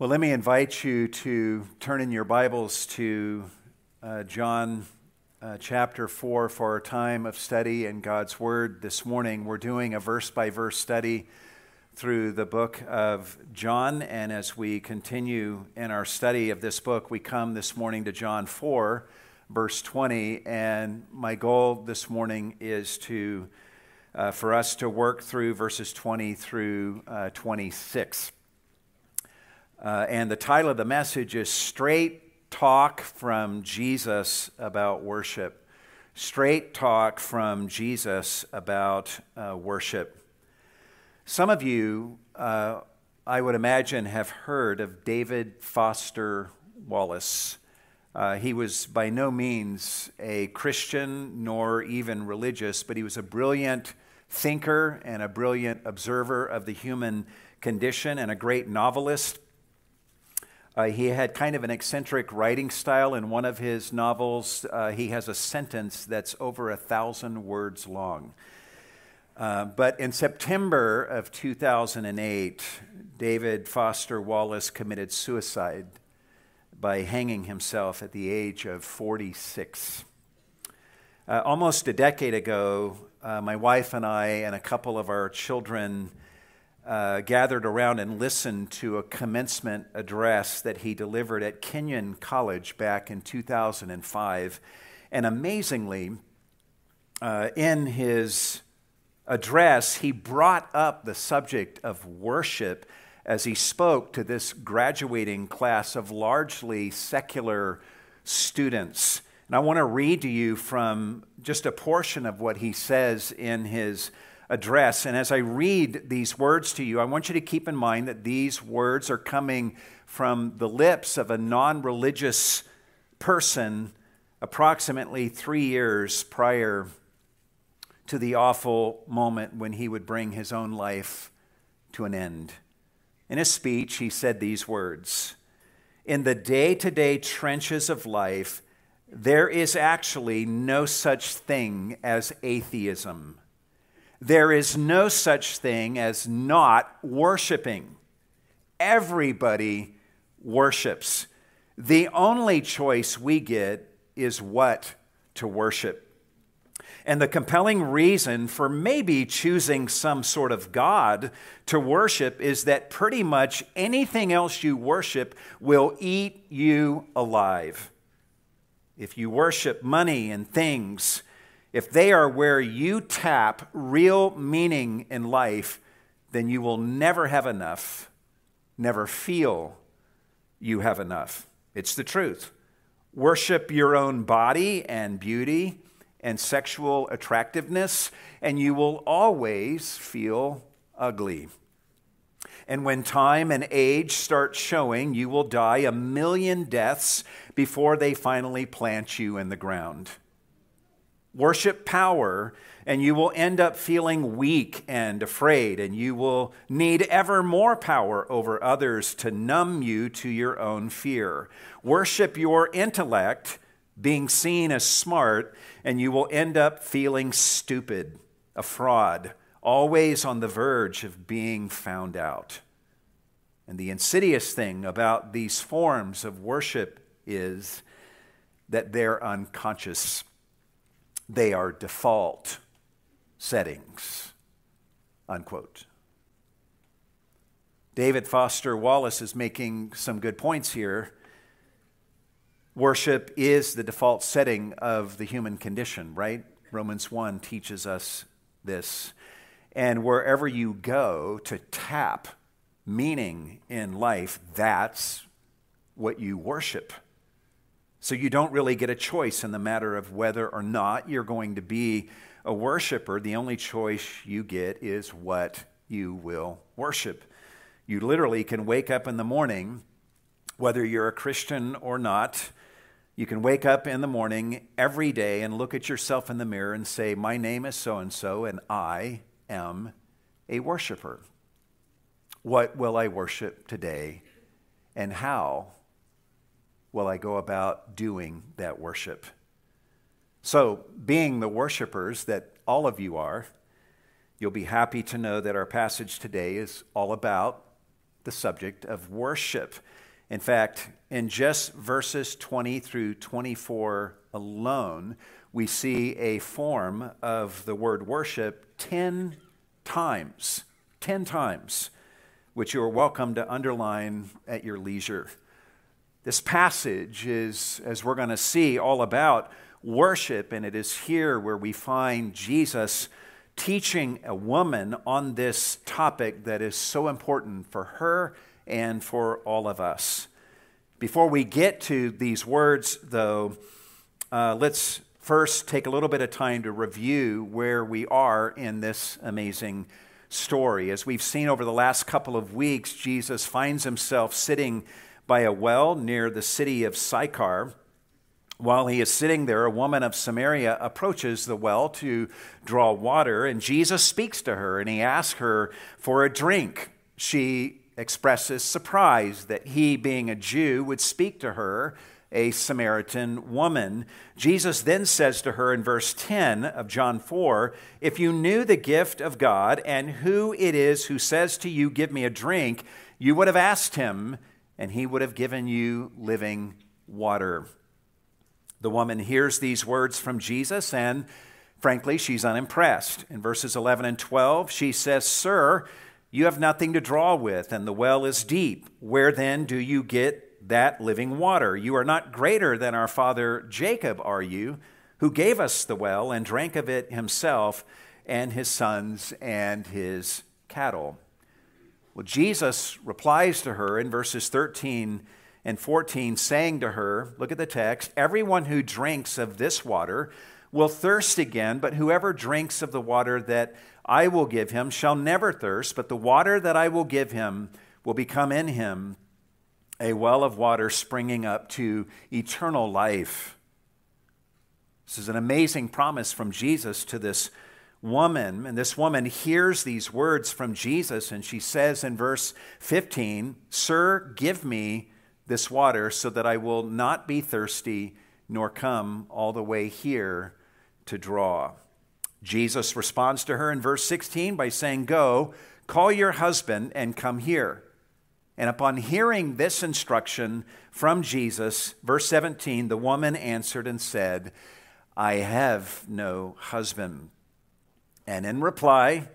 Well, let me invite you to turn in your Bibles to uh, John uh, chapter 4 for our time of study in God's Word. This morning, we're doing a verse by verse study through the book of John. And as we continue in our study of this book, we come this morning to John 4, verse 20. And my goal this morning is to uh, for us to work through verses 20 through uh, 26. Uh, and the title of the message is Straight Talk from Jesus About Worship. Straight Talk from Jesus About uh, Worship. Some of you, uh, I would imagine, have heard of David Foster Wallace. Uh, he was by no means a Christian nor even religious, but he was a brilliant thinker and a brilliant observer of the human condition and a great novelist. Uh, he had kind of an eccentric writing style. In one of his novels, uh, he has a sentence that's over a thousand words long. Uh, but in September of 2008, David Foster Wallace committed suicide by hanging himself at the age of 46. Uh, almost a decade ago, uh, my wife and I and a couple of our children uh, gathered around and listened to a commencement address that he delivered at Kenyon College back in 2005. And amazingly, uh, in his address, he brought up the subject of worship as he spoke to this graduating class of largely secular students. And I want to read to you from just a portion of what he says in his address. And as I read these words to you, I want you to keep in mind that these words are coming from the lips of a non religious person approximately three years prior to the awful moment when he would bring his own life to an end. In his speech, he said these words In the day to day trenches of life, there is actually no such thing as atheism. There is no such thing as not worshiping. Everybody worships. The only choice we get is what to worship. And the compelling reason for maybe choosing some sort of God to worship is that pretty much anything else you worship will eat you alive. If you worship money and things, if they are where you tap real meaning in life, then you will never have enough, never feel you have enough. It's the truth. Worship your own body and beauty and sexual attractiveness, and you will always feel ugly. And when time and age start showing, you will die a million deaths before they finally plant you in the ground. Worship power, and you will end up feeling weak and afraid, and you will need ever more power over others to numb you to your own fear. Worship your intellect, being seen as smart, and you will end up feeling stupid, a fraud, always on the verge of being found out. And the insidious thing about these forms of worship is that they're unconscious they are default settings. Unquote. David Foster Wallace is making some good points here. Worship is the default setting of the human condition, right? Romans 1 teaches us this. And wherever you go to tap meaning in life, that's what you worship. So you don't really get a choice in the matter of whether or not you're going to be a worshiper. The only choice you get is what you will worship. You literally can wake up in the morning, whether you're a Christian or not. You can wake up in the morning every day and look at yourself in the mirror and say, My name is so and so, and I am a worshiper. What will I worship today, and how will I go about doing that worship? So, being the worshipers that all of you are, you'll be happy to know that our passage today is all about the subject of worship. In fact, in just verses 20 through 24 alone, we see a form of the word worship 10 times. 10 times, which you are welcome to underline at your leisure. This passage is, as we're going to see, all about worship, and it is here where we find Jesus teaching a woman on this topic that is so important for her and for all of us. Before we get to these words, though, uh, let's first take a little bit of time to review where we are in this amazing story. As we've seen over the last couple of weeks, Jesus finds himself sitting by a well near the city of Sychar. While he is sitting there, a woman of Samaria approaches the well to draw water, and Jesus speaks to her and he asks her for a drink. She expresses surprise that he, being a Jew, would speak to her, a Samaritan woman. Jesus then says to her in verse 10 of John 4 If you knew the gift of God and who it is who says to you, Give me a drink, you would have asked him, and he would have given you living water. The woman hears these words from Jesus, and frankly, she's unimpressed. In verses 11 and 12, she says, Sir, you have nothing to draw with, and the well is deep. Where then do you get that living water? You are not greater than our father Jacob, are you, who gave us the well and drank of it himself and his sons and his cattle. Well, Jesus replies to her in verses 13 and 14, saying to her, Look at the text, everyone who drinks of this water will thirst again, but whoever drinks of the water that I will give him shall never thirst, but the water that I will give him will become in him a well of water springing up to eternal life. This is an amazing promise from Jesus to this woman. And this woman hears these words from Jesus, and she says in verse 15, Sir, give me this water so that I will not be thirsty nor come all the way here to draw. Jesus responds to her in verse 16 by saying, Go, call your husband and come here. And upon hearing this instruction from Jesus, verse 17, the woman answered and said, I have no husband. And in reply,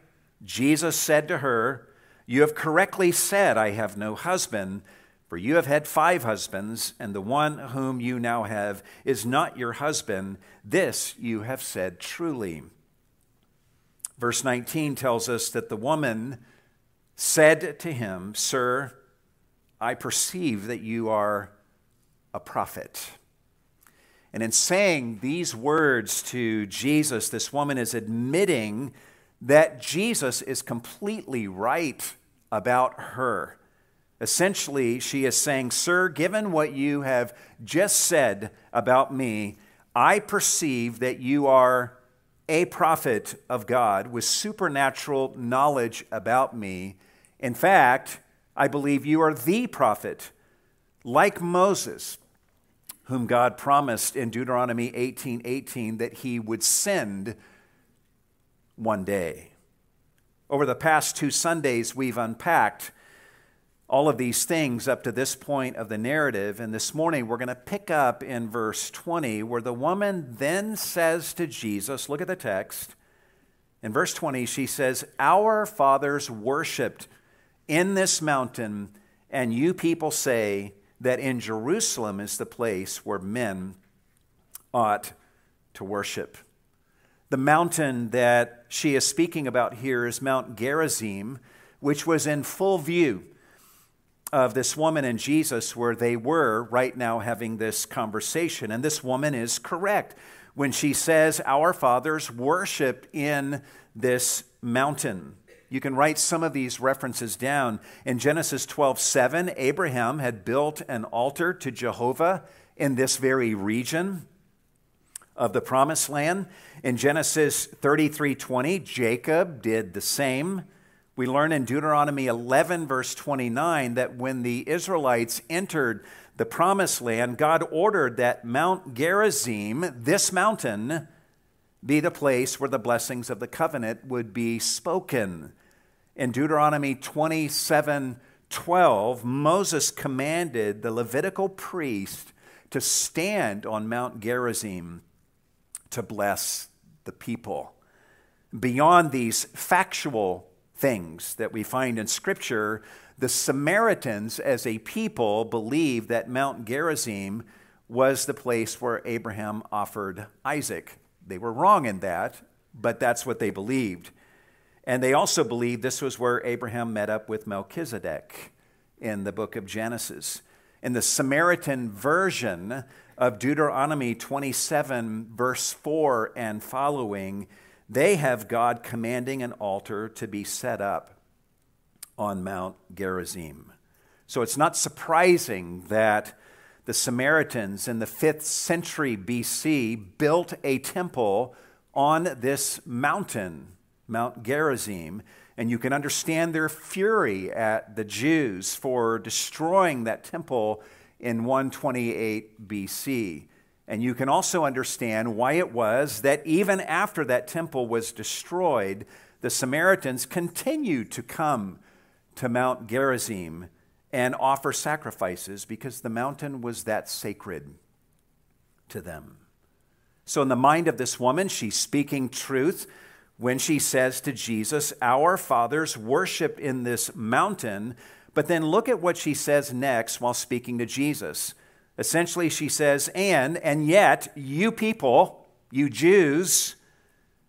Jesus said to her, You have correctly said, I have no husband. For you have had five husbands, and the one whom you now have is not your husband. This you have said truly. Verse 19 tells us that the woman said to him, Sir, I perceive that you are a prophet. And in saying these words to Jesus, this woman is admitting that Jesus is completely right about her Essentially, she is saying, Sir, given what you have just said about me, I perceive that you are a prophet of God with supernatural knowledge about me. In fact, I believe you are the prophet, like Moses, whom God promised in Deuteronomy 18 18 that he would send one day. Over the past two Sundays, we've unpacked all of these things up to this point of the narrative. And this morning we're going to pick up in verse 20, where the woman then says to Jesus, look at the text. In verse 20, she says, Our fathers worshiped in this mountain, and you people say that in Jerusalem is the place where men ought to worship. The mountain that she is speaking about here is Mount Gerizim, which was in full view of this woman and Jesus where they were right now having this conversation. And this woman is correct when she says, Our fathers worshiped in this mountain. You can write some of these references down. In Genesis 12 7, Abraham had built an altar to Jehovah in this very region of the promised land. In Genesis 33 20, Jacob did the same. We learn in Deuteronomy 11, verse 29, that when the Israelites entered the promised land, God ordered that Mount Gerizim, this mountain, be the place where the blessings of the covenant would be spoken. In Deuteronomy 27, 12, Moses commanded the Levitical priest to stand on Mount Gerizim to bless the people. Beyond these factual things that we find in Scripture, the Samaritans as a people believed that Mount Gerizim was the place where Abraham offered Isaac. They were wrong in that, but that's what they believed. And they also believed this was where Abraham met up with Melchizedek in the book of Genesis. In the Samaritan version of Deuteronomy 27, verse 4 and following, they have God commanding an altar to be set up on Mount Gerizim. So it's not surprising that the Samaritans in the 5th century BC built a temple on this mountain, Mount Gerizim, and you can understand their fury at the Jews for destroying that temple in 128 BC. And you can also understand why it was that even after that temple was destroyed, the Samaritans continued to come to Mount Gerizim and offer sacrifices because the mountain was that sacred to them. So, in the mind of this woman, she's speaking truth when she says to Jesus, Our fathers worship in this mountain. But then look at what she says next while speaking to Jesus. Essentially, she says, And, and yet, you people, you Jews,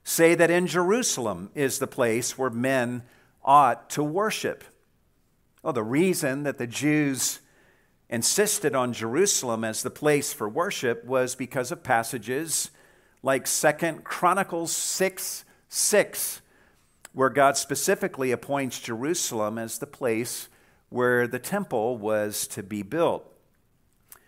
say that in Jerusalem is the place where men ought to worship. Well, the reason that the Jews insisted on Jerusalem as the place for worship was because of passages like Second Chronicles 6 6, where God specifically appoints Jerusalem as the place where the temple was to be built.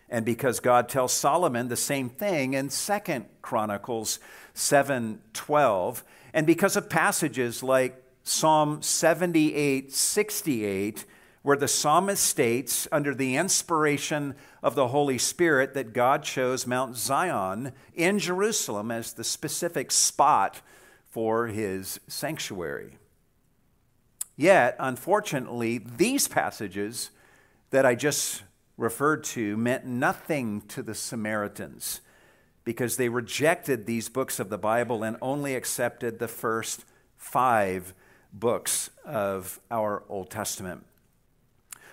And because God tells Solomon the same thing in Second Chronicles 7:12, and because of passages like Psalm 78, 68, where the psalmist states, under the inspiration of the Holy Spirit, that God chose Mount Zion in Jerusalem as the specific spot for his sanctuary. Yet, unfortunately, these passages that I just referred to meant nothing to the Samaritans because they rejected these books of the Bible and only accepted the first five books of our Old Testament.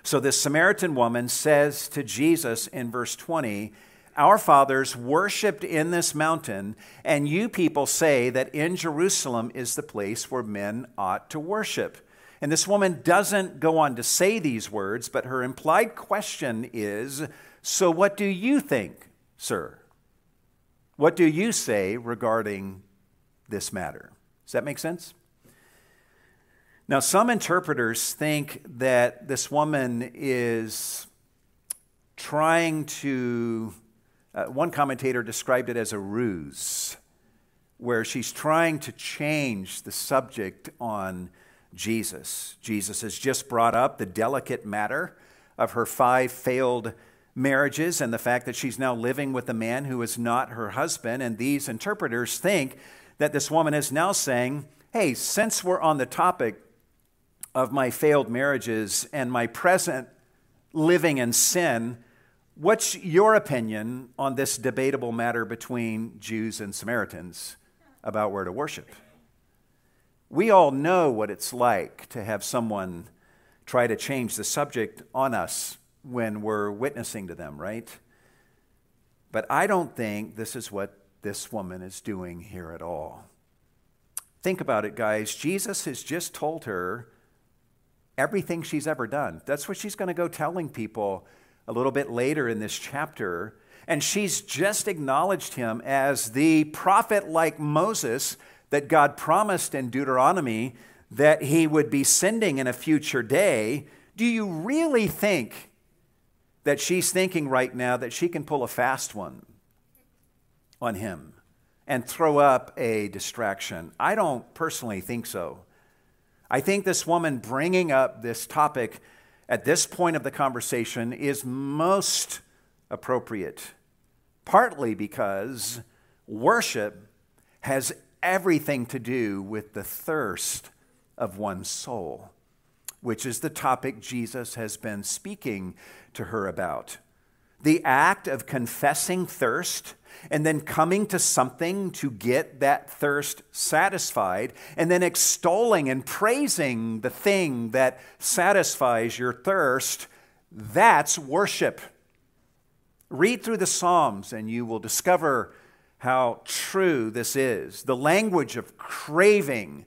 So this Samaritan woman says to Jesus in verse 20, Our fathers worshiped in this mountain, and you people say that in Jerusalem is the place where men ought to worship. And this woman doesn't go on to say these words, but her implied question is So what do you think, sir? What do you say regarding this matter? Does that make sense? Now, some interpreters think that this woman is trying to, uh, one commentator described it as a ruse, where she's trying to change the subject on Jesus. Jesus has just brought up the delicate matter of her five failed marriages and the fact that she's now living with a man who is not her husband. And these interpreters think that this woman is now saying, hey, since we're on the topic of my failed marriages and my present living in sin, what's your opinion on this debatable matter between Jews and Samaritans about where to worship? We all know what it's like to have someone try to change the subject on us when we're witnessing to them, right? But I don't think this is what this woman is doing here at all. Think about it, guys. Jesus has just told her everything she's ever done. That's what she's going to go telling people a little bit later in this chapter. And she's just acknowledged him as the prophet like Moses that God promised in Deuteronomy that he would be sending in a future day. Do you really think that she's thinking right now that she can pull a fast one on him and throw up a distraction? I don't personally think so. I think this woman bringing up this topic at this point of the conversation is most appropriate, partly because worship has everything to do with the thirst of one's soul. which is the topic Jesus has been speaking to her about. The act of confessing thirst and then coming to something to get that thirst satisfied, and then extolling and praising the thing that satisfies your thirst, that's worship. Read through the Psalms and you will discover how true this is. The language of craving,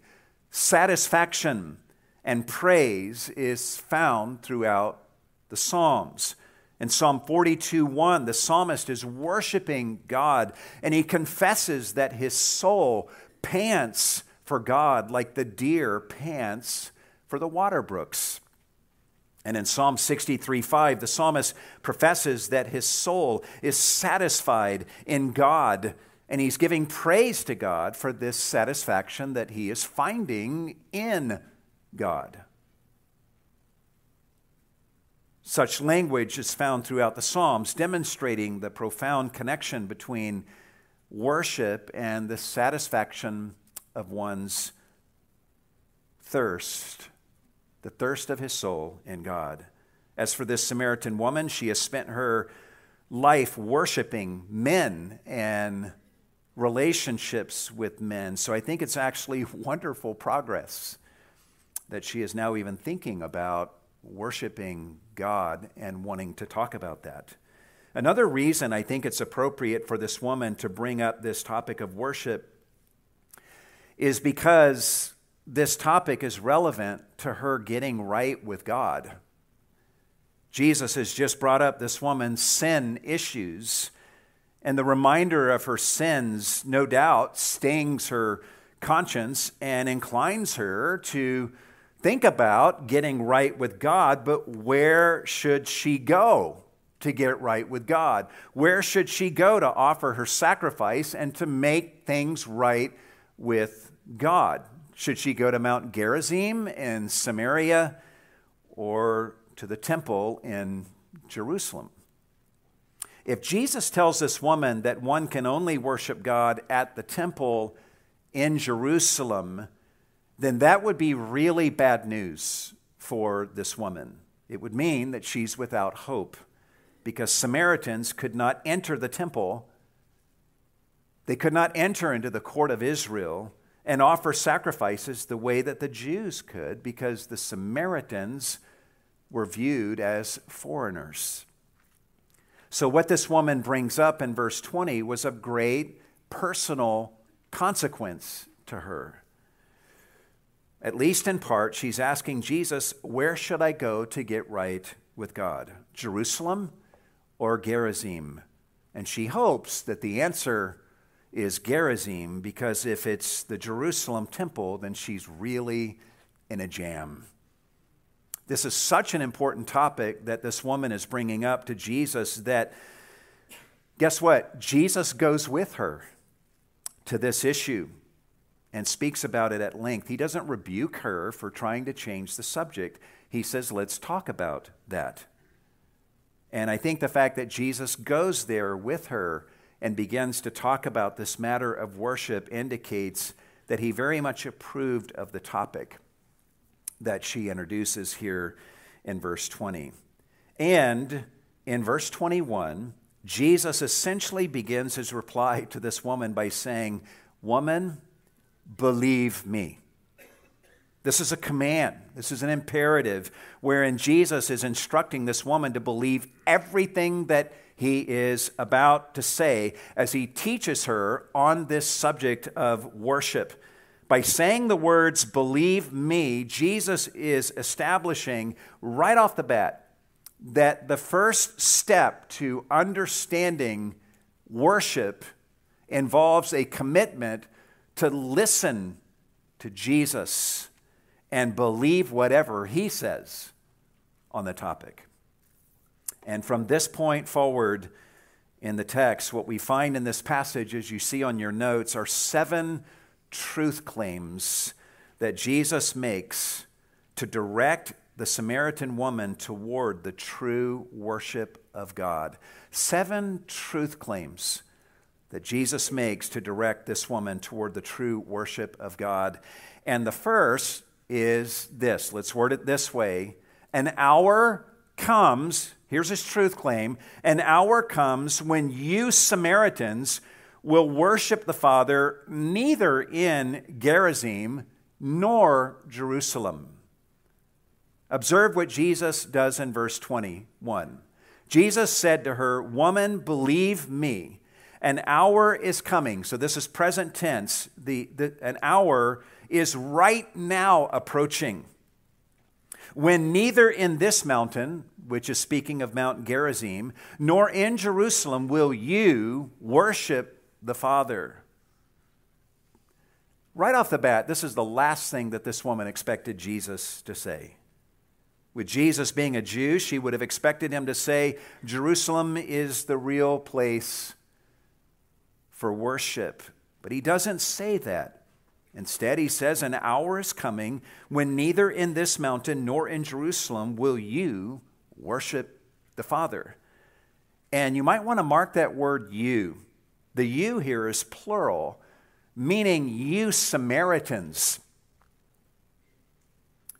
satisfaction, and praise is found throughout the Psalms. In Psalm 42 1, the psalmist is worshiping God and he confesses that his soul pants for God like the deer pants for the water brooks. And in Psalm 63 5, the psalmist professes that his soul is satisfied in God, and he's giving praise to God for this satisfaction that he is finding in God. Such language is found throughout the Psalms, demonstrating the profound connection between worship and the satisfaction of one's thirst, the thirst of his soul in God. As for this Samaritan woman, she has spent her life worshiping men and relationships with men. So I think it's actually wonderful progress that she is now even thinking about worshiping God and wanting to talk about that. Another reason I think it's appropriate for this woman to bring up this topic of worship is because this topic is relevant to her getting right with God. Jesus has just brought up this woman's sin issues, and the reminder of her sins, no doubt, stings her conscience and inclines her to think about getting right with God, but where should she go to get right with God? Where should she go to offer her sacrifice and to make things right with God? Should she go to Mount Gerizim in Samaria or to the temple in Jerusalem? If Jesus tells this woman that one can only worship God at the temple in Jerusalem, then that would be really bad news for this woman. It would mean that she's without hope because Samaritans could not enter the temple. They could not enter into the court of Israel and offer sacrifices the way that the Jews could because the Samaritans were viewed as foreigners. So, what this woman brings up in verse 20 was of great personal consequence to her. At least in part, she's asking Jesus, Where should I go to get right with God? Jerusalem or Gerizim? And she hopes that the answer is Gerizim because if it's the Jerusalem temple, then she's really in a jam. This is such an important topic that this woman is bringing up to Jesus that, guess what? Jesus goes with her to this issue and speaks about it at length. He doesn't rebuke her for trying to change the subject. He says, let's talk about that. And I think the fact that Jesus goes there with her and begins to talk about this matter of worship indicates that he very much approved of the topic that she introduces here in verse 20. And in verse 21, Jesus essentially begins his reply to this woman by saying, Woman, believe me. This is a command. This is an imperative wherein Jesus is instructing this woman to believe everything that he is about to say as he teaches her on this subject of worship. By saying the words, believe me, Jesus is establishing right off the bat that the first step to understanding worship involves a commitment to listen to Jesus and believe whatever he says on the topic. And from this point forward in the text, what we find in this passage, as you see on your notes, are seven truth claims that Jesus makes to direct the Samaritan woman toward the true worship of God. Seven truth claims that Jesus makes to direct this woman toward the true worship of God. And the first is this. Let's word it this way An hour comes, here's his truth claim an hour comes when you Samaritans will worship the Father neither in Gerizim nor Jerusalem. Observe what Jesus does in verse 21. Jesus said to her, Woman, believe me, an hour is coming. So this is present tense. The, the, an hour is right now approaching when neither in this mountain, which is speaking of Mount Gerizim, nor in Jerusalem will you worship the Father. Right off the bat, this is the last thing that this woman expected Jesus to say. With Jesus being a Jew, she would have expected him to say, Jerusalem is the real place for worship. But he doesn't say that. Instead, he says, An hour is coming when neither in this mountain nor in Jerusalem will you worship the Father. And you might want to mark that word you. The you here is plural, meaning you Samaritans.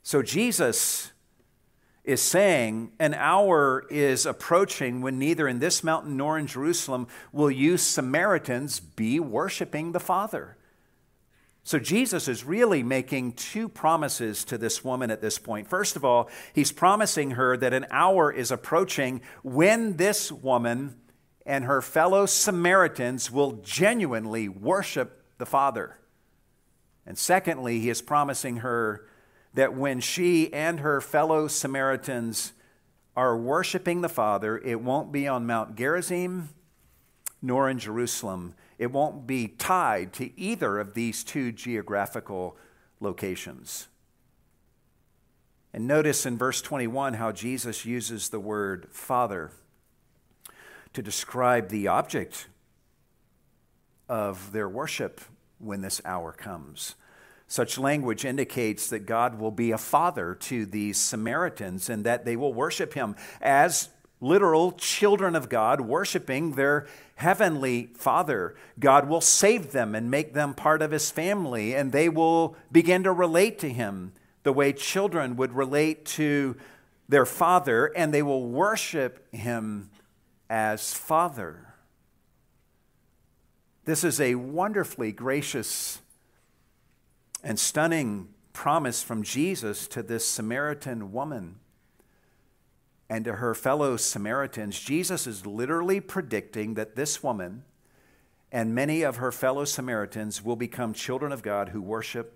So Jesus is saying an hour is approaching when neither in this mountain nor in Jerusalem will you Samaritans be worshiping the Father. So Jesus is really making two promises to this woman at this point. First of all, he's promising her that an hour is approaching when this woman and her fellow Samaritans will genuinely worship the Father. And secondly, he is promising her that when she and her fellow Samaritans are worshiping the Father, it won't be on Mount Gerizim nor in Jerusalem. It won't be tied to either of these two geographical locations. And notice in verse 21 how Jesus uses the word Father to describe the object of their worship when this hour comes. Such language indicates that God will be a father to these Samaritans and that they will worship him as literal children of God, worshiping their heavenly Father. God will save them and make them part of his family, and they will begin to relate to him the way children would relate to their father, and they will worship him as Father. This is a wonderfully gracious and stunning promise from Jesus to this Samaritan woman and to her fellow Samaritans. Jesus is literally predicting that this woman and many of her fellow Samaritans will become children of God who worship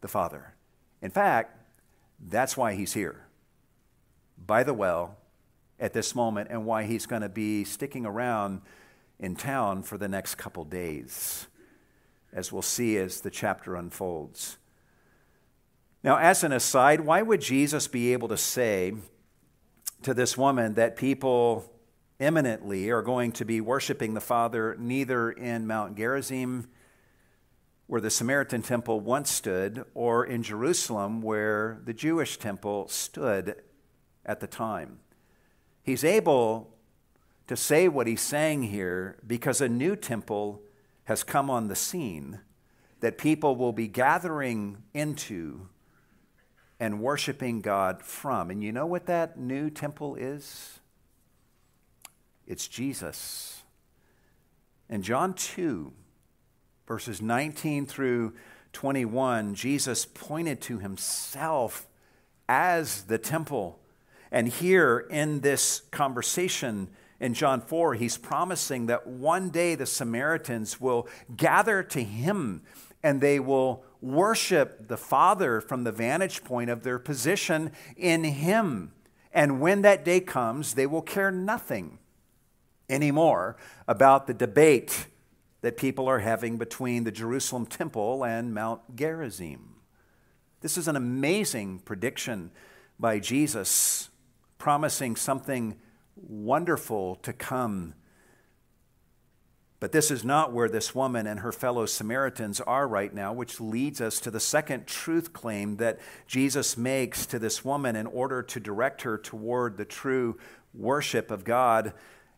the Father. In fact, that's why he's here by the well at this moment and why he's going to be sticking around in town for the next couple days as we'll see as the chapter unfolds. Now, as an aside, why would Jesus be able to say to this woman that people imminently are going to be worshiping the Father neither in Mount Gerizim, where the Samaritan temple once stood, or in Jerusalem, where the Jewish temple stood at the time? He's able to say what he's saying here because a new temple has come on the scene that people will be gathering into and worshiping God from. And you know what that new temple is? It's Jesus. In John 2, verses 19 through 21, Jesus pointed to himself as the temple. And here in this conversation, in John 4, he's promising that one day the Samaritans will gather to him and they will worship the Father from the vantage point of their position in him. And when that day comes, they will care nothing anymore about the debate that people are having between the Jerusalem temple and Mount Gerizim. This is an amazing prediction by Jesus, promising something wonderful to come. But this is not where this woman and her fellow Samaritans are right now, which leads us to the second truth claim that Jesus makes to this woman in order to direct her toward the true worship of God.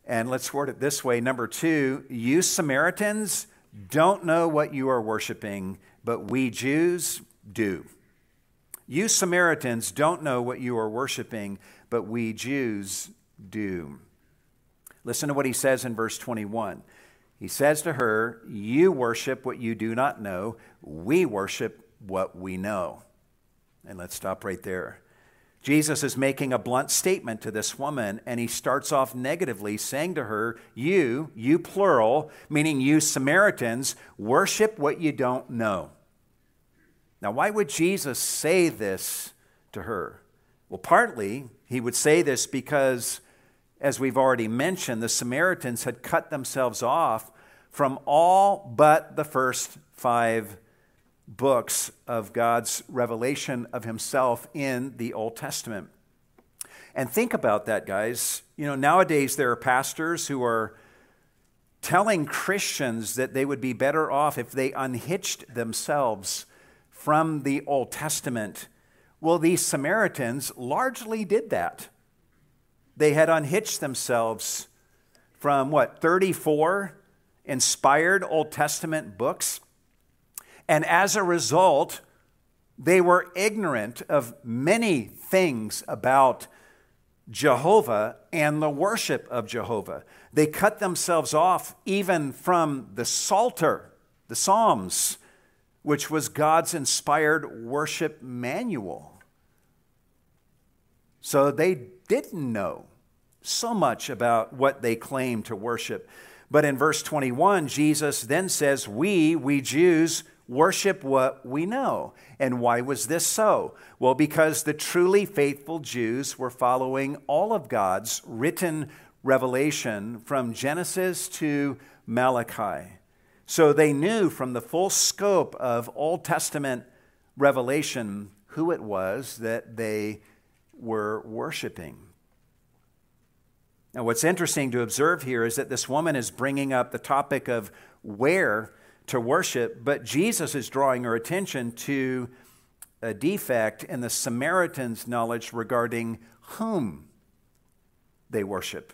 And let's word it this way number two, you Samaritans don't know what you are worshiping, but we Jews do. You Samaritans don't know what you are worshiping, but we Jews do. Listen to what he says in verse 21. He says to her, You worship what you do not know, we worship what we know. And let's stop right there. Jesus is making a blunt statement to this woman, and he starts off negatively, saying to her, You, you plural, meaning you Samaritans, worship what you don't know. Now, why would Jesus say this to her? Well, partly he would say this because, as we've already mentioned, the Samaritans had cut themselves off from all but the first five books of God's revelation of himself in the Old Testament. And think about that, guys. You know, nowadays there are pastors who are telling Christians that they would be better off if they unhitched themselves from the Old Testament. Well, these Samaritans largely did that. They had unhitched themselves from what, 34 inspired Old Testament books. And as a result, they were ignorant of many things about Jehovah and the worship of Jehovah. They cut themselves off even from the Psalter, the Psalms, which was God's inspired worship manual. So they didn't know so much about what they claimed to worship. But in verse 21, Jesus then says, We, we Jews, worship what we know. And why was this so? Well, because the truly faithful Jews were following all of God's written revelation from Genesis to Malachi. So they knew from the full scope of Old Testament revelation who it was that they were worshiping. Now, what's interesting to observe here is that this woman is bringing up the topic of where to worship, but Jesus is drawing her attention to a defect in the Samaritans' knowledge regarding whom they worship,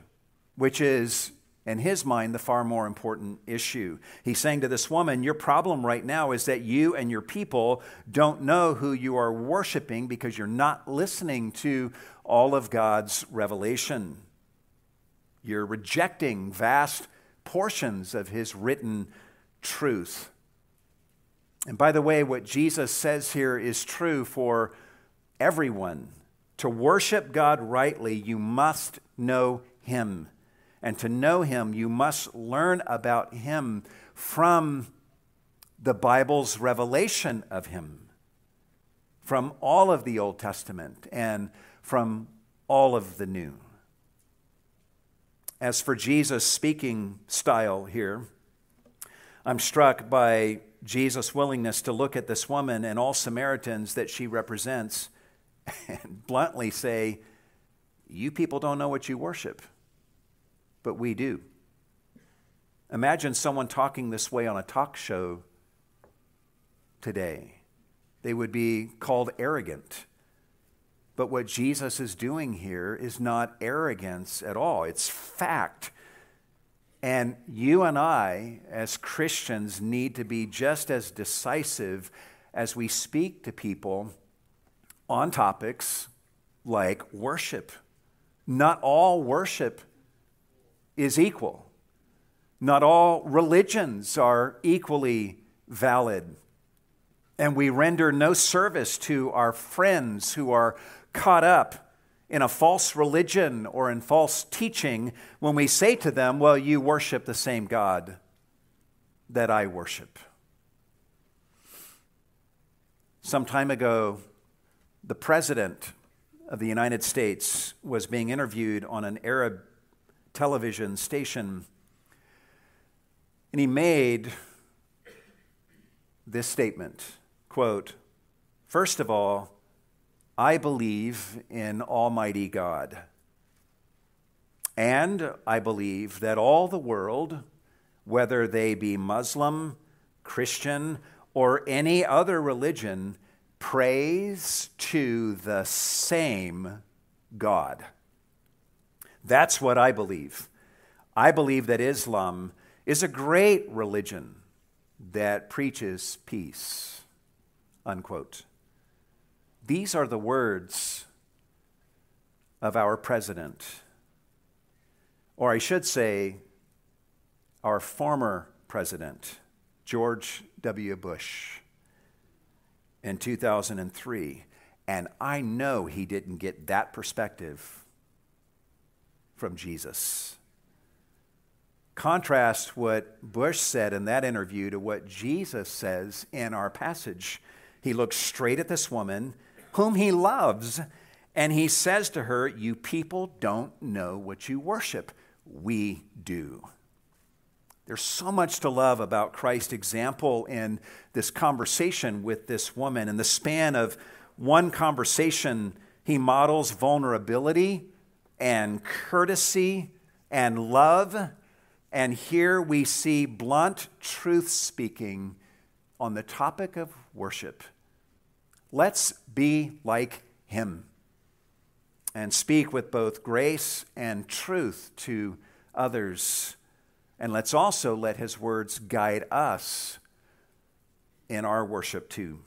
which is in his mind, the far more important issue. He's saying to this woman, Your problem right now is that you and your people don't know who you are worshiping because you're not listening to all of God's revelation. You're rejecting vast portions of his written truth. And by the way, what Jesus says here is true for everyone. To worship God rightly, you must know him. And to know him, you must learn about him from the Bible's revelation of him, from all of the Old Testament and from all of the New. As for Jesus' speaking style here, I'm struck by Jesus' willingness to look at this woman and all Samaritans that she represents and bluntly say, You people don't know what you worship but we do. Imagine someone talking this way on a talk show today. They would be called arrogant. But what Jesus is doing here is not arrogance at all, it's fact. And you and I, as Christians, need to be just as decisive as we speak to people on topics like worship. Not all worship is equal. Not all religions are equally valid. And we render no service to our friends who are caught up in a false religion or in false teaching when we say to them, Well, you worship the same God that I worship. Some time ago, the President of the United States was being interviewed on an Arab television station. And he made this statement quote, First of all, I believe in Almighty God. And I believe that all the world, whether they be Muslim, Christian, or any other religion, prays to the same God. That's what I believe. I believe that Islam is a great religion that preaches peace. Unquote. These are the words of our president, or I should say, our former president, George W. Bush, in 2003. And I know he didn't get that perspective from Jesus. Contrast what Bush said in that interview to what Jesus says in our passage. He looks straight at this woman whom he loves, and he says to her, You people don't know what you worship. We do. There's so much to love about Christ's example in this conversation with this woman. In the span of one conversation, he models vulnerability and courtesy and love. And here we see blunt truth speaking on the topic of worship. Let's be like him and speak with both grace and truth to others. And let's also let his words guide us in our worship too.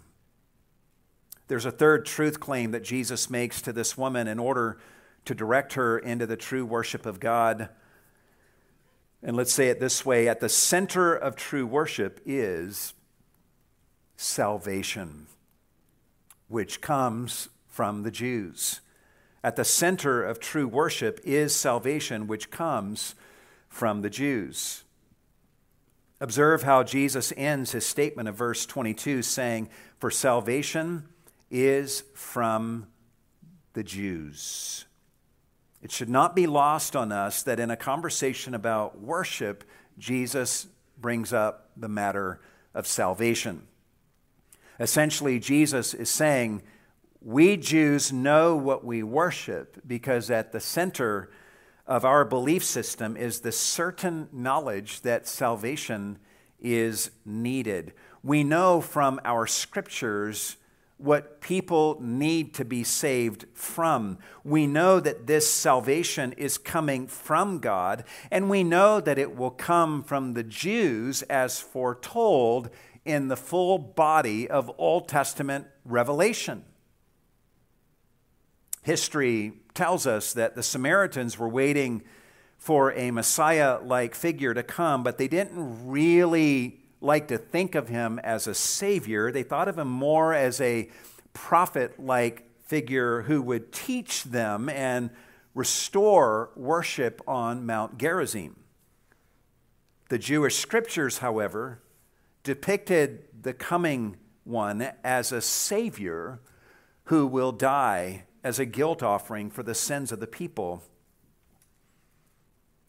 There's a third truth claim that Jesus makes to this woman in order to direct her into the true worship of God. And let's say it this way at the center of true worship is salvation, which comes from the Jews. At the center of true worship is salvation, which comes from the Jews. Observe how Jesus ends his statement of verse 22 saying, For salvation is from the Jews. It should not be lost on us that in a conversation about worship, Jesus brings up the matter of salvation. Essentially, Jesus is saying, We Jews know what we worship because at the center of our belief system is the certain knowledge that salvation is needed. We know from our scriptures what people need to be saved from. We know that this salvation is coming from God, and we know that it will come from the Jews as foretold in the full body of Old Testament revelation. History tells us that the Samaritans were waiting for a Messiah like figure to come, but they didn't really like to think of him as a savior. They thought of him more as a prophet like figure who would teach them and restore worship on Mount Gerizim. The Jewish scriptures, however, depicted the coming one as a savior who will die as a guilt offering for the sins of the people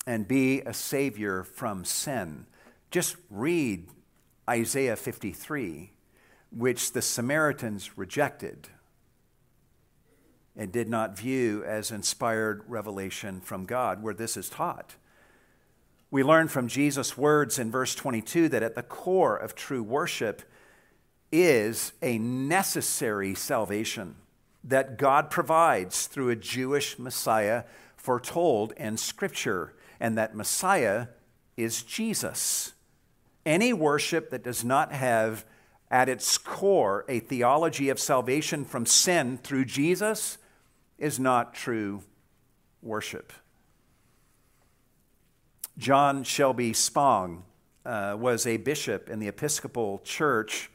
and be a savior from sin. Just read Isaiah 53, which the Samaritans rejected and did not view as inspired revelation from God, where this is taught. We learn from Jesus' words in verse 22 that at the core of true worship is a necessary salvation that God provides through a Jewish Messiah foretold in Scripture, and that Messiah is Jesus. Any worship that does not have at its core a theology of salvation from sin through Jesus is not true worship. John Shelby Spong uh, was a bishop in the Episcopal Church.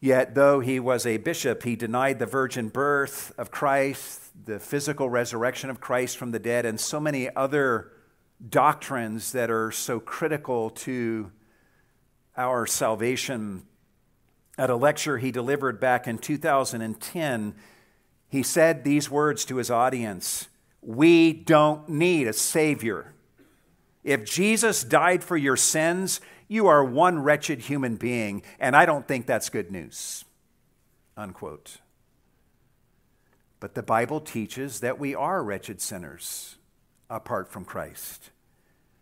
Yet, though he was a bishop, he denied the virgin birth of Christ, the physical resurrection of Christ from the dead, and so many other doctrines that are so critical to our salvation. At a lecture he delivered back in 2010, he said these words to his audience We don't need a Savior. If Jesus died for your sins, you are one wretched human being, and I don't think that's good news. Unquote. But the Bible teaches that we are wretched sinners apart from Christ.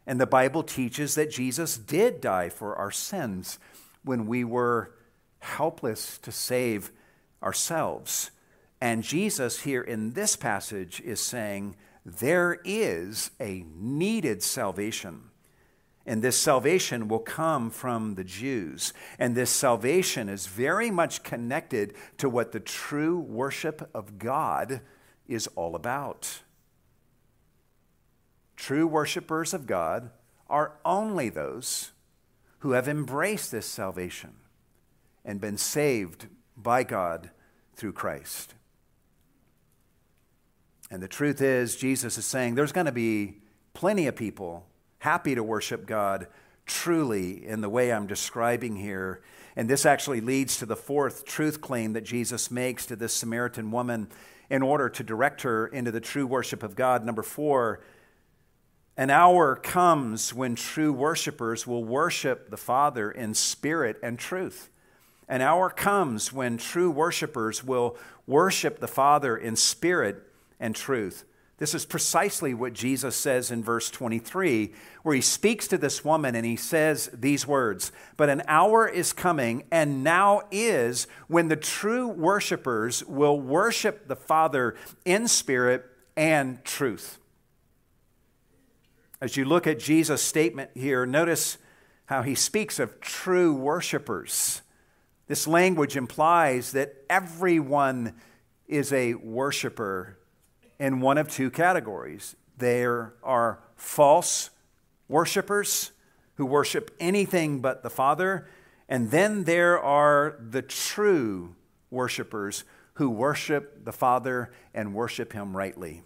And the Bible teaches that Jesus did die for our sins when we were helpless to save ourselves. And Jesus, here in this passage, is saying there is a needed salvation. And this salvation will come from the Jews. And this salvation is very much connected to what the true worship of God is all about. True worshipers of God are only those who have embraced this salvation and been saved by God through Christ. And the truth is, Jesus is saying there's going to be plenty of people happy to worship God truly in the way I'm describing here. And this actually leads to the fourth truth claim that Jesus makes to this Samaritan woman in order to direct her into the true worship of God. Number four, an hour comes when true worshipers will worship the Father in spirit and truth. An hour comes when true worshipers will worship the Father in spirit and truth. This is precisely what Jesus says in verse 23, where he speaks to this woman and he says these words But an hour is coming, and now is, when the true worshipers will worship the Father in spirit and truth. As you look at Jesus' statement here, notice how he speaks of true worshipers. This language implies that everyone is a worshiper in one of two categories. There are false worshipers who worship anything but the Father, and then there are the true worshipers who worship the Father and worship Him rightly.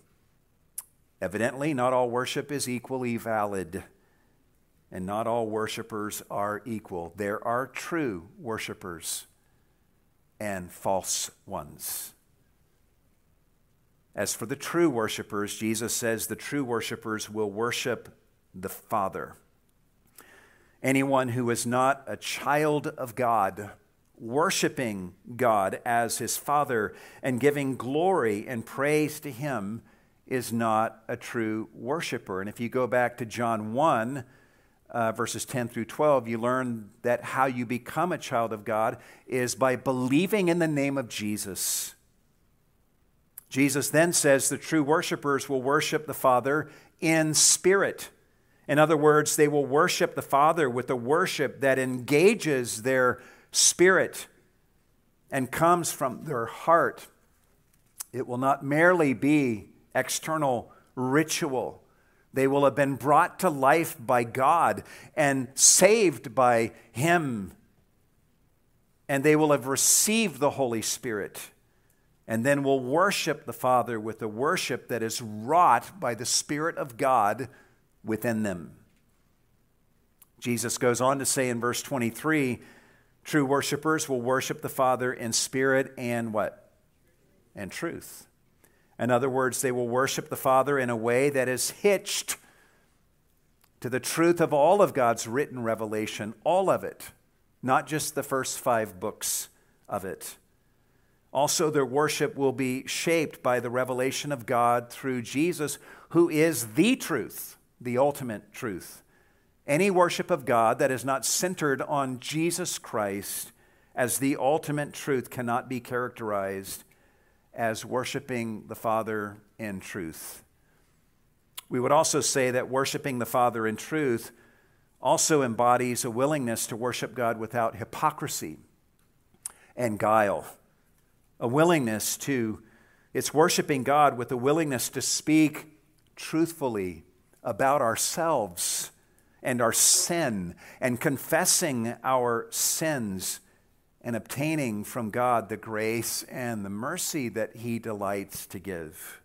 Evidently, not all worship is equally valid, and not all worshipers are equal. There are true worshipers and false ones. As for the true worshipers, Jesus says the true worshipers will worship the Father. Anyone who is not a child of God, worshiping God as his Father and giving glory and praise to him, is not a true worshiper. And if you go back to John 1, uh, verses 10 through 12, you learn that how you become a child of God is by believing in the name of Jesus Jesus then says the true worshipers will worship the Father in spirit. In other words, they will worship the Father with a worship that engages their spirit and comes from their heart. It will not merely be external ritual. They will have been brought to life by God and saved by Him. And they will have received the Holy Spirit and then will worship the Father with a worship that is wrought by the Spirit of God within them. Jesus goes on to say in verse 23 true worshipers will worship the Father in spirit and what? And truth. In other words, they will worship the Father in a way that is hitched to the truth of all of God's written revelation, all of it, not just the first five books of it. Also, their worship will be shaped by the revelation of God through Jesus, who is the truth, the ultimate truth. Any worship of God that is not centered on Jesus Christ as the ultimate truth cannot be characterized as worshiping the Father in truth. We would also say that worshiping the Father in truth also embodies a willingness to worship God without hypocrisy and guile a willingness to, it's worshiping God with a willingness to speak truthfully about ourselves and our sin and confessing our sins and obtaining from God the grace and the mercy that He delights to give.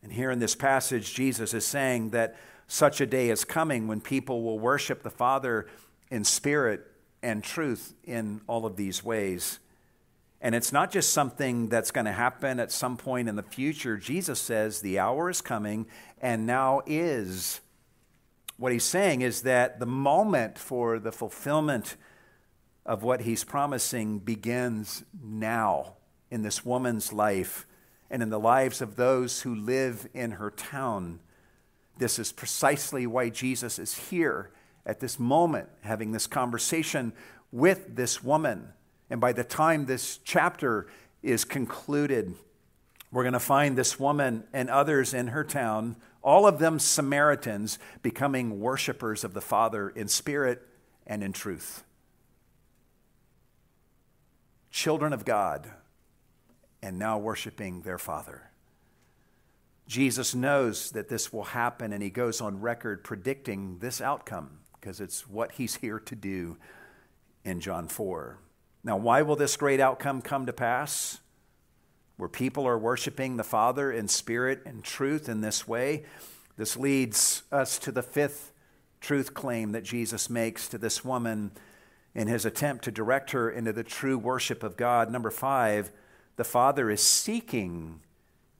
And here in this passage, Jesus is saying that such a day is coming when people will worship the Father in spirit and truth in all of these ways. And it's not just something that's going to happen at some point in the future. Jesus says the hour is coming and now is. What he's saying is that the moment for the fulfillment of what he's promising begins now in this woman's life and in the lives of those who live in her town. This is precisely why Jesus is here at this moment having this conversation with this woman. And by the time this chapter is concluded, We're going to find this woman and others in her town, all of them Samaritans, becoming worshipers of the Father in spirit and in truth. Children of God, and now worshiping their Father. Jesus knows that this will happen, and he goes on record predicting this outcome because it's what he's here to do in John 4. Now, why will this great outcome come to pass? Where people are worshiping the Father in spirit and truth in this way. This leads us to the fifth truth claim that Jesus makes to this woman in his attempt to direct her into the true worship of God. Number five, the Father is seeking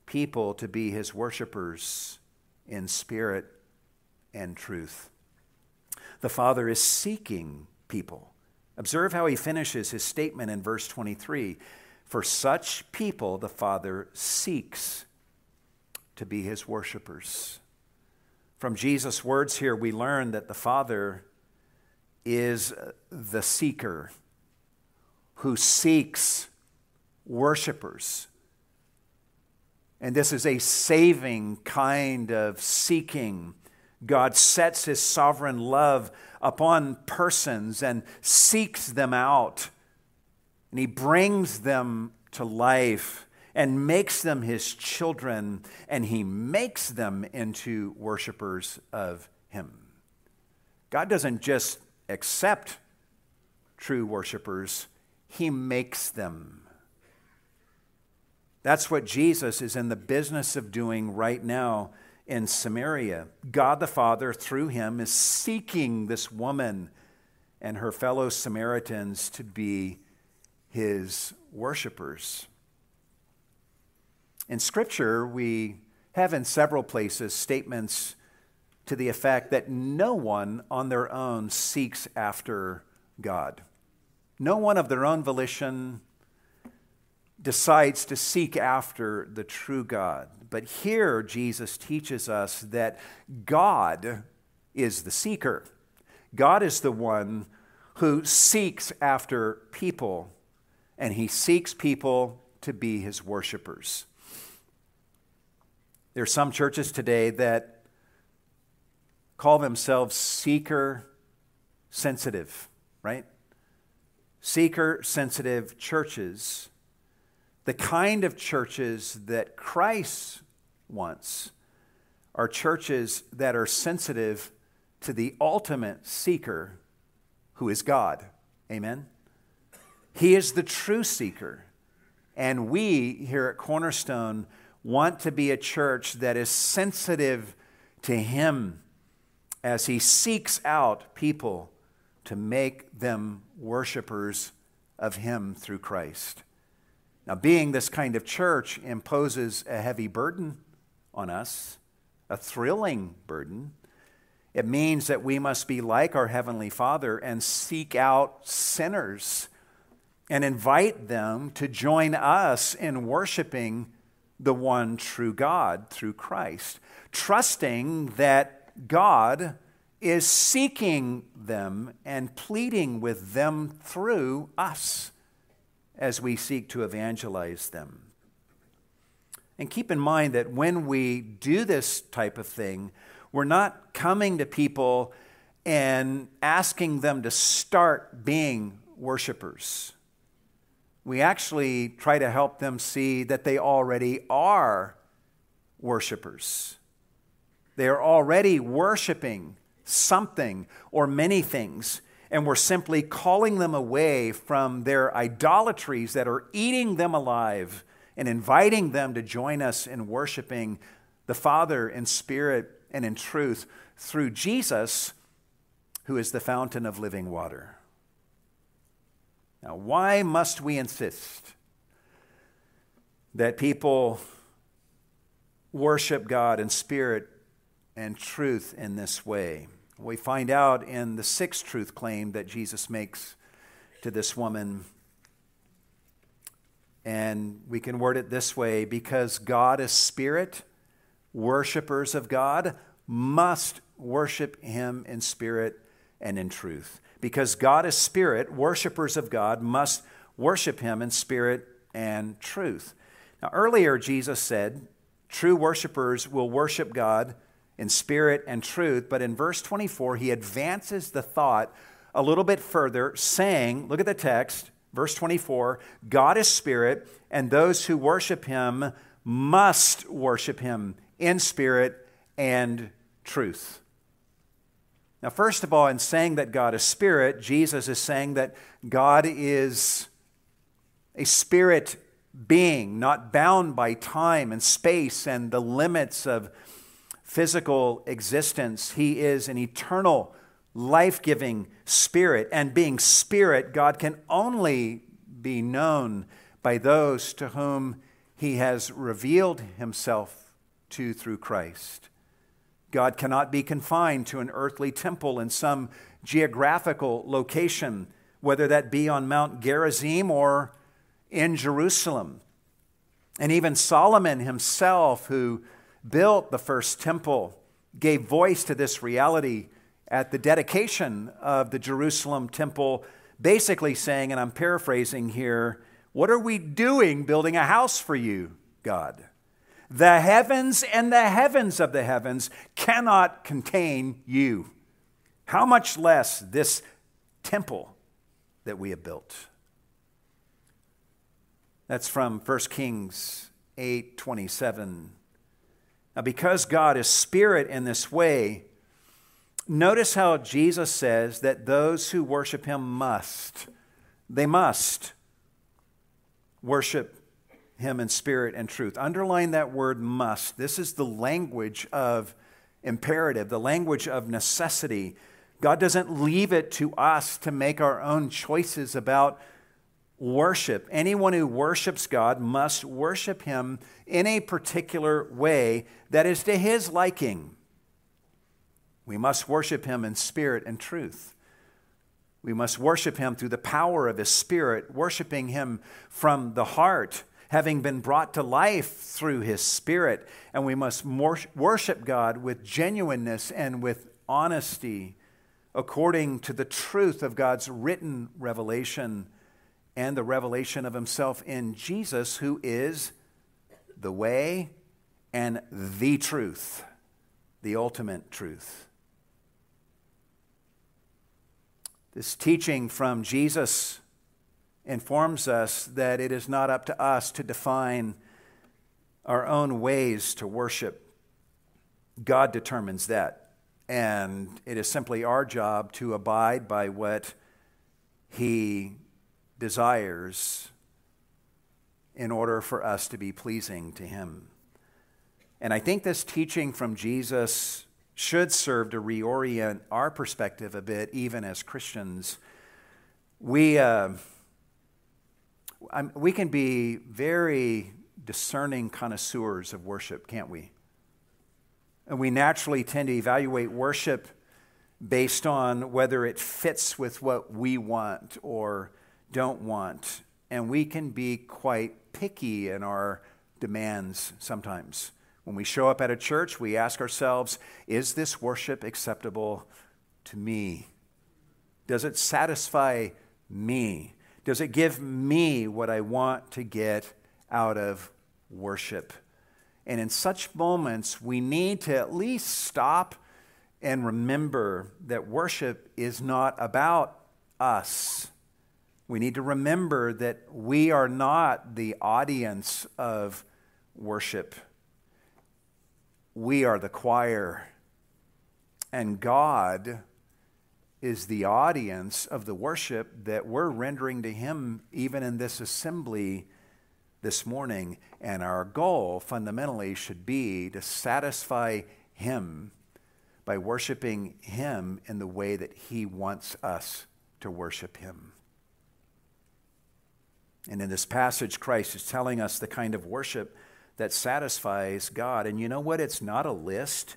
people to be his worshipers in spirit and truth. The Father is seeking people. Observe how he finishes his statement in verse 23 For such people the Father seeks to be his worshipers. From Jesus' words here, we learn that the Father is the seeker who seeks worshipers and this is a saving kind of seeking. God sets his sovereign love upon persons and seeks them out. And he brings them to life and makes them his children, and he makes them into worshipers of him. God doesn't just accept true worshipers, he makes them. That's what Jesus is in the business of doing right now in Samaria. God the Father, through him, is seeking this woman and her fellow Samaritans to be his worshipers. In Scripture, we have in several places statements to the effect that no one on their own seeks after God. No one of their own volition decides to seek after the true God. But here, Jesus teaches us that God is the seeker. God is the one who seeks after people, and he seeks people to be his worshipers. There are some churches today that call themselves seeker sensitive, right? Seeker sensitive churches the kind of churches that Christ wants are churches that are sensitive to the ultimate seeker, who is God. Amen? He is the true seeker. And we here at Cornerstone want to be a church that is sensitive to Him as He seeks out people to make them worshipers of Him through Christ. Now, being this kind of church imposes a heavy burden on us, a thrilling burden. It means that we must be like our Heavenly Father and seek out sinners and invite them to join us in worshiping the one true God through Christ, trusting that God is seeking them and pleading with them through us as we seek to evangelize them. And keep in mind that when we do this type of thing, we're not coming to people and asking them to start being worshipers. We actually try to help them see that they already are worshipers. They are already worshiping something or many things and we're simply calling them away from their idolatries that are eating them alive and inviting them to join us in worshiping the Father in spirit and in truth through Jesus, who is the fountain of living water. Now, why must we insist that people worship God in spirit and truth in this way? We find out in the sixth truth claim that Jesus makes to this woman. And we can word it this way because God is spirit, worshipers of God must worship him in spirit and in truth. Because God is spirit, worshipers of God must worship him in spirit and truth. Now, earlier, Jesus said, True worshipers will worship God in spirit and truth. But in verse 24, he advances the thought a little bit further, saying, Look at the text, verse 24 God is spirit, and those who worship him must worship him in spirit and truth. Now, first of all, in saying that God is spirit, Jesus is saying that God is a spirit being, not bound by time and space and the limits of physical existence. He is an eternal, life giving spirit. And being spirit, God can only be known by those to whom he has revealed himself to through Christ. God cannot be confined to an earthly temple in some geographical location, whether that be on Mount Gerizim or in Jerusalem. And even Solomon himself, who built the first temple, gave voice to this reality at the dedication of the Jerusalem temple, basically saying, and I'm paraphrasing here, What are we doing building a house for you, God? The heavens and the heavens of the heavens cannot contain you. How much less this temple that we have built? That's from 1 Kings 8 27. Now, because God is spirit in this way, notice how Jesus says that those who worship him must, they must worship him in spirit and truth. Underline that word must. This is the language of imperative, the language of necessity. God doesn't leave it to us to make our own choices about worship. Anyone who worships God must worship him in a particular way that is to his liking. We must worship him in spirit and truth. We must worship him through the power of his spirit, worshiping him from the heart having been brought to life through his spirit. And we must worship God with genuineness and with honesty according to the truth of God's written revelation and the revelation of himself in Jesus, who is the way and the truth, the ultimate truth. This teaching from Jesus informs us that it is not up to us to define our own ways to worship. God determines that. And it is simply our job to abide by what He desires in order for us to be pleasing to Him. And I think this teaching from Jesus should serve to reorient our perspective a bit, even as Christians. We. Uh, I'm, we can be very discerning connoisseurs of worship, can't we? And we naturally tend to evaluate worship based on whether it fits with what we want or don't want. And we can be quite picky in our demands sometimes. When we show up at a church, we ask ourselves, is this worship acceptable to me? Does it satisfy me? Does it give me what I want to get out of worship? And in such moments, we need to at least stop and remember that worship is not about us. We need to remember that we are not the audience of worship. We are the choir. And God is the audience of the worship that we're rendering to Him even in this assembly this morning. And our goal fundamentally should be to satisfy Him by worshiping Him in the way that He wants us to worship Him. And in this passage, Christ is telling us the kind of worship that satisfies God. And you know what? It's not a list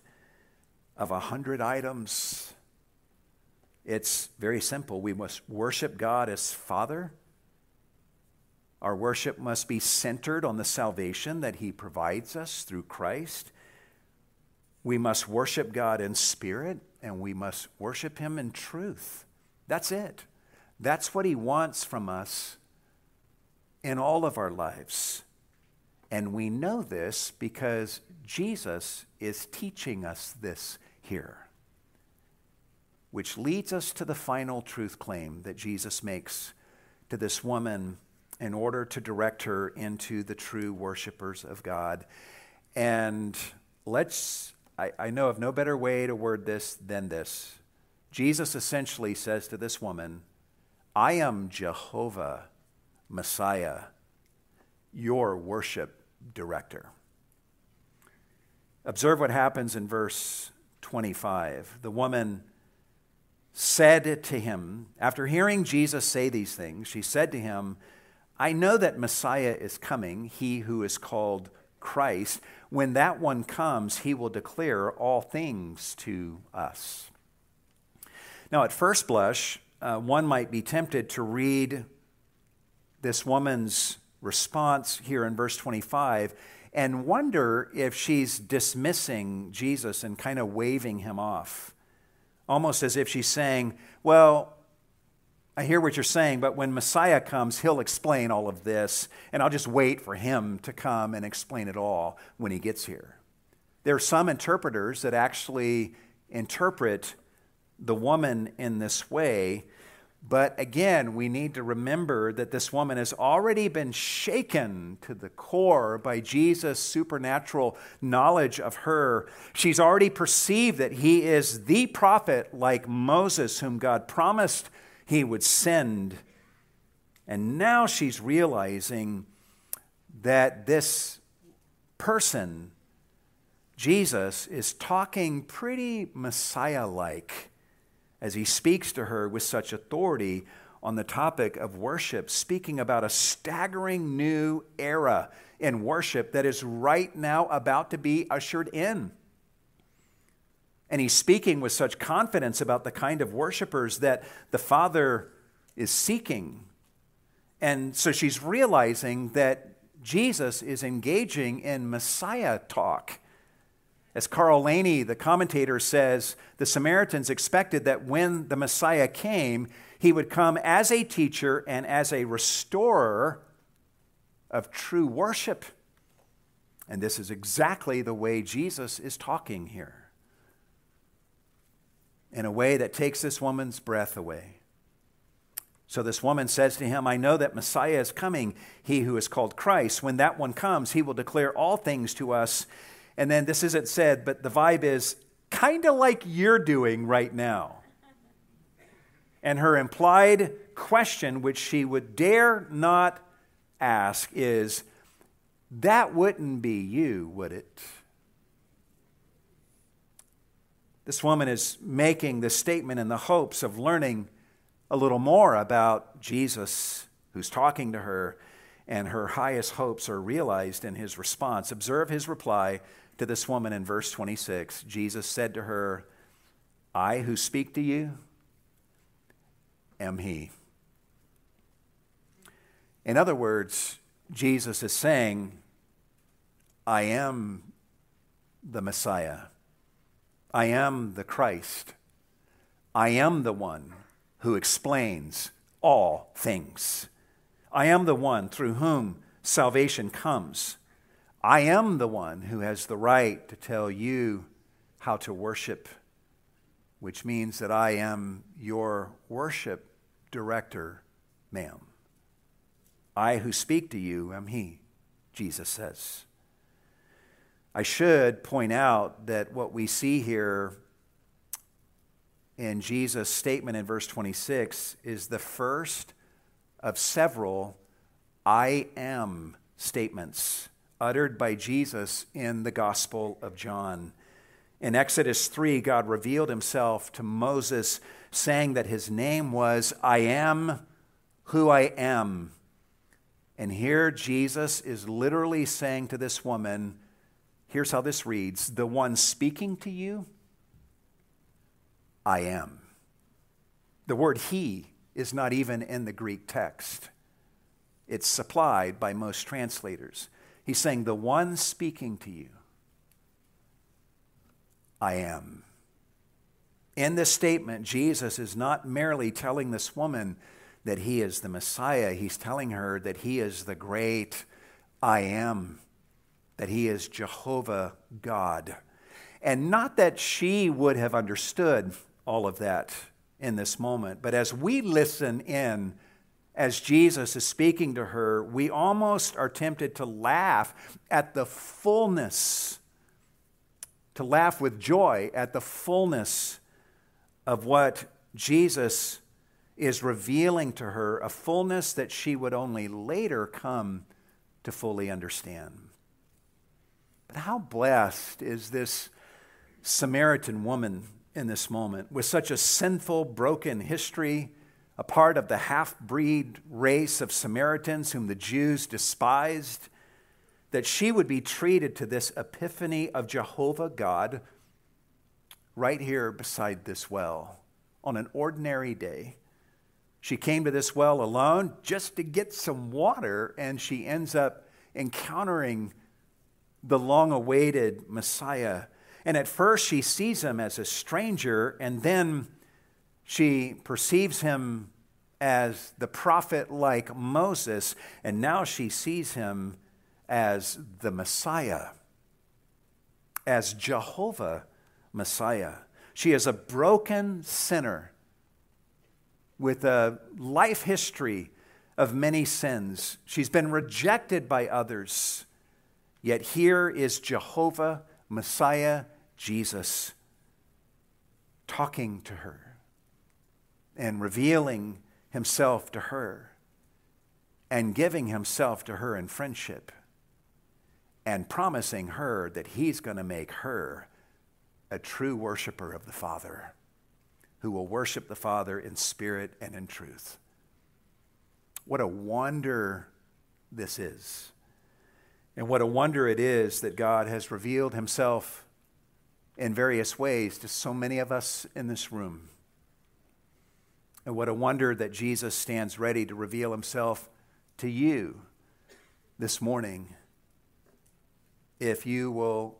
of a hundred items it's very simple. We must worship God as Father. Our worship must be centered on the salvation that He provides us through Christ. We must worship God in spirit, and we must worship Him in truth. That's it. That's what He wants from us in all of our lives. And we know this because Jesus is teaching us this here, which leads us to the final truth claim that Jesus makes to this woman in order to direct her into the true worshipers of God. And let's, I, I know of no better way to word this than this. Jesus essentially says to this woman, I am Jehovah, Messiah, your worship director. Observe what happens in verse 25. The woman said to him, after hearing Jesus say these things, she said to him, I know that Messiah is coming, he who is called Christ. When that one comes, he will declare all things to us. Now, at first blush, uh, one might be tempted to read this woman's response here in verse 25 and wonder if she's dismissing Jesus and kind of waving him off. Almost as if she's saying, Well, I hear what you're saying, but when Messiah comes, he'll explain all of this, and I'll just wait for him to come and explain it all when he gets here. There are some interpreters that actually interpret the woman in this way but again, we need to remember that this woman has already been shaken to the core by Jesus' supernatural knowledge of her. She's already perceived that he is the prophet like Moses, whom God promised he would send. And now she's realizing that this person, Jesus, is talking pretty Messiah like as he speaks to her with such authority on the topic of worship, speaking about a staggering new era in worship that is right now about to be ushered in. And he's speaking with such confidence about the kind of worshipers that the Father is seeking. And so she's realizing that Jesus is engaging in Messiah talk as Carl Laney, the commentator, says, the Samaritans expected that when the Messiah came, he would come as a teacher and as a restorer of true worship. And this is exactly the way Jesus is talking here in a way that takes this woman's breath away. So this woman says to him, I know that Messiah is coming, he who is called Christ. When that one comes, he will declare all things to us. And then this isn't said, but the vibe is kind of like you're doing right now. And her implied question, which she would dare not ask, is that wouldn't be you, would it? This woman is making this statement in the hopes of learning a little more about Jesus who's talking to her, and her highest hopes are realized in his response. Observe his reply to this woman in verse 26. Jesus said to her, I who speak to you am he. In other words, Jesus is saying, I am the Messiah. I am the Christ. I am the one who explains all things. I am the one through whom salvation comes. I am the one who has the right to tell you how to worship, which means that I am your worship director, ma'am. I who speak to you am He, Jesus says. I should point out that what we see here in Jesus' statement in verse 26 is the first of several I am statements uttered by Jesus in the Gospel of John. In Exodus 3, God revealed himself to Moses, saying that his name was I am who I am. And here Jesus is literally saying to this woman, here's how this reads The one speaking to you, I am. The word he is not even in the Greek text, it's supplied by most translators. He's saying, The one speaking to you, I am. In this statement, Jesus is not merely telling this woman that he is the Messiah, he's telling her that he is the great I am that he is Jehovah God. And not that she would have understood all of that in this moment, but as we listen in, as Jesus is speaking to her, we almost are tempted to laugh at the fullness, to laugh with joy at the fullness of what Jesus is revealing to her, a fullness that she would only later come to fully understand. But how blessed is this Samaritan woman in this moment with such a sinful, broken history, a part of the half breed race of Samaritans whom the Jews despised, that she would be treated to this epiphany of Jehovah God right here beside this well on an ordinary day. She came to this well alone just to get some water, and she ends up encountering the long awaited Messiah. And at first, she sees him as a stranger, and then she perceives him as the prophet like Moses, and now she sees him as the Messiah, as Jehovah Messiah. She is a broken sinner with a life history of many sins. She's been rejected by others. Yet here is Jehovah, Messiah, Jesus, talking to her and revealing himself to her and giving himself to her in friendship and promising her that he's going to make her a true worshiper of the Father who will worship the Father in spirit and in truth. What a wonder this is. And what a wonder it is that God has revealed himself in various ways to so many of us in this room. And what a wonder that Jesus stands ready to reveal himself to you this morning if you will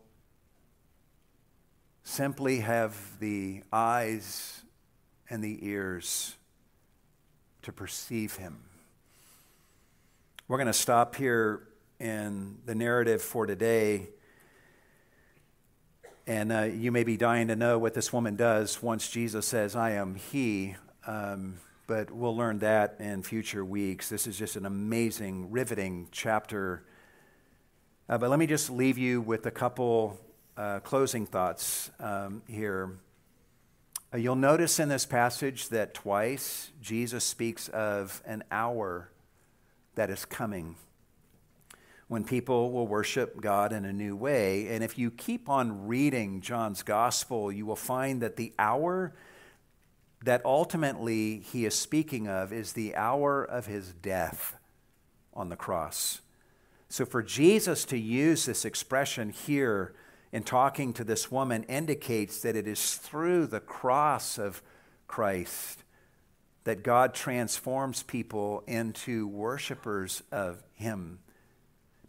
simply have the eyes and the ears to perceive him. We're going to stop here in the narrative for today. And uh, you may be dying to know what this woman does once Jesus says, I am He. Um, but we'll learn that in future weeks. This is just an amazing, riveting chapter. Uh, but let me just leave you with a couple uh, closing thoughts um, here. Uh, you'll notice in this passage that twice Jesus speaks of an hour that is coming when people will worship God in a new way. And if you keep on reading John's gospel, you will find that the hour that ultimately he is speaking of is the hour of his death on the cross. So for Jesus to use this expression here in talking to this woman indicates that it is through the cross of Christ that God transforms people into worshipers of him.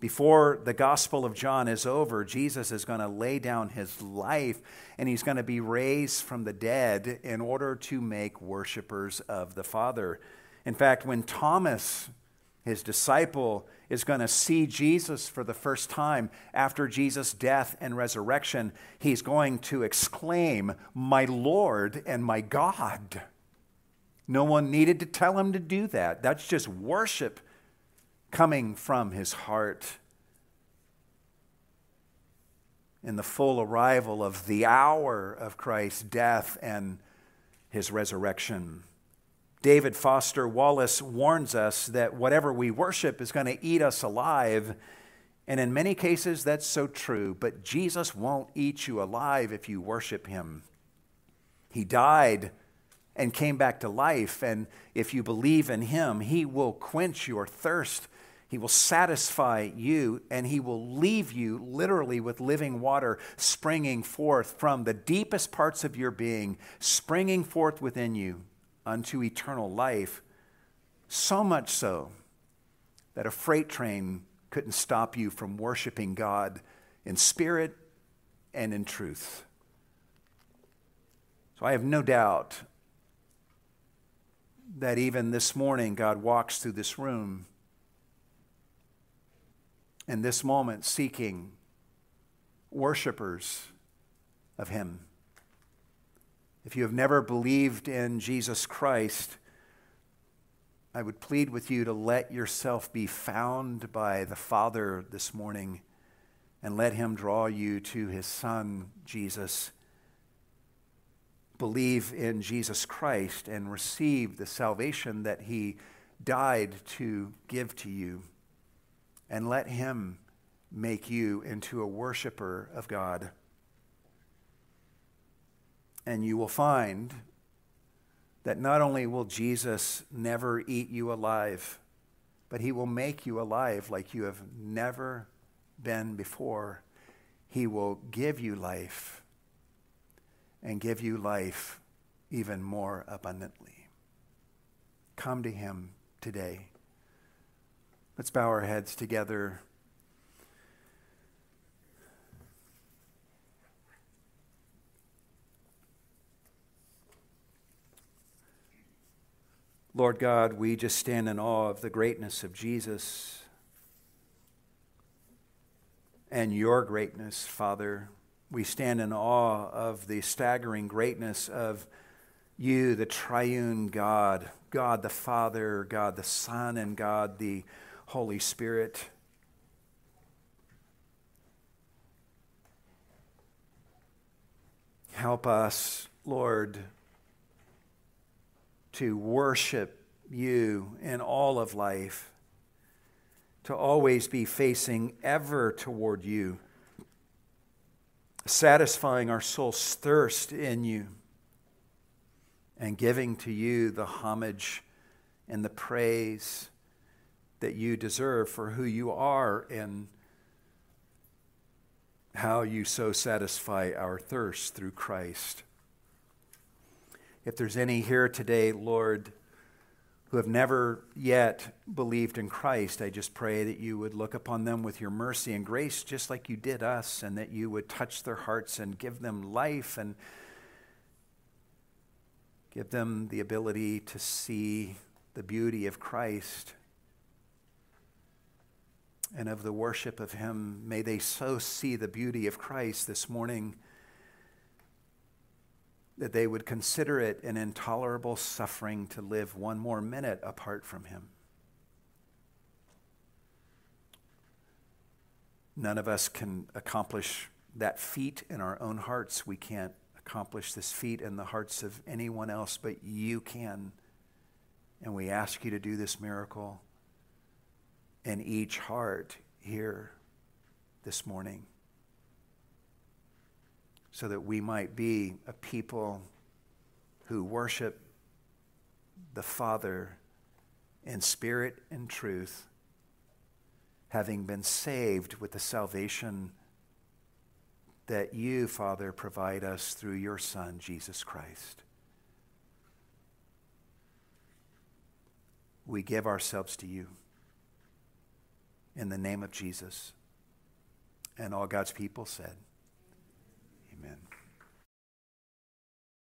Before the Gospel of John is over, Jesus is going to lay down his life and he's going to be raised from the dead in order to make worshipers of the Father. In fact, when Thomas, his disciple, is going to see Jesus for the first time after Jesus' death and resurrection, he's going to exclaim, My Lord and my God. No one needed to tell him to do that. That's just worship coming from his heart in the full arrival of the hour of Christ's death and his resurrection. David Foster Wallace warns us that whatever we worship is going to eat us alive. And in many cases, that's so true. But Jesus won't eat you alive if you worship him. He died and came back to life. And if you believe in him, he will quench your thirst he will satisfy you and he will leave you literally with living water springing forth from the deepest parts of your being, springing forth within you unto eternal life. So much so that a freight train couldn't stop you from worshiping God in spirit and in truth. So I have no doubt that even this morning God walks through this room in this moment seeking worshipers of Him. If you have never believed in Jesus Christ, I would plead with you to let yourself be found by the Father this morning and let Him draw you to His Son, Jesus. Believe in Jesus Christ and receive the salvation that He died to give to you. And let Him make you into a worshiper of God. And you will find that not only will Jesus never eat you alive, but he will make you alive like you have never been before. He will give you life and give you life even more abundantly. Come to him today. Let's bow our heads together. Lord God, we just stand in awe of the greatness of Jesus and your greatness, Father. We stand in awe of the staggering greatness of you, the triune God, God the Father, God the Son, and God the Holy Spirit. Help us, Lord to worship you in all of life, to always be facing ever toward you, satisfying our soul's thirst in you, and giving to you the homage and the praise that you deserve for who you are and how you so satisfy our thirst through Christ. If there's any here today, Lord, who have never yet believed in Christ, I just pray that you would look upon them with your mercy and grace, just like you did us, and that you would touch their hearts and give them life and give them the ability to see the beauty of Christ and of the worship of Him. May they so see the beauty of Christ this morning that they would consider it an intolerable suffering to live one more minute apart from Him. None of us can accomplish that feat in our own hearts. We can't accomplish this feat in the hearts of anyone else, but you can. And we ask you to do this miracle in each heart here this morning so that we might be a people who worship the Father in spirit and truth, having been saved with the salvation that you, Father, provide us through your Son, Jesus Christ. We give ourselves to you in the name of Jesus. And all God's people said.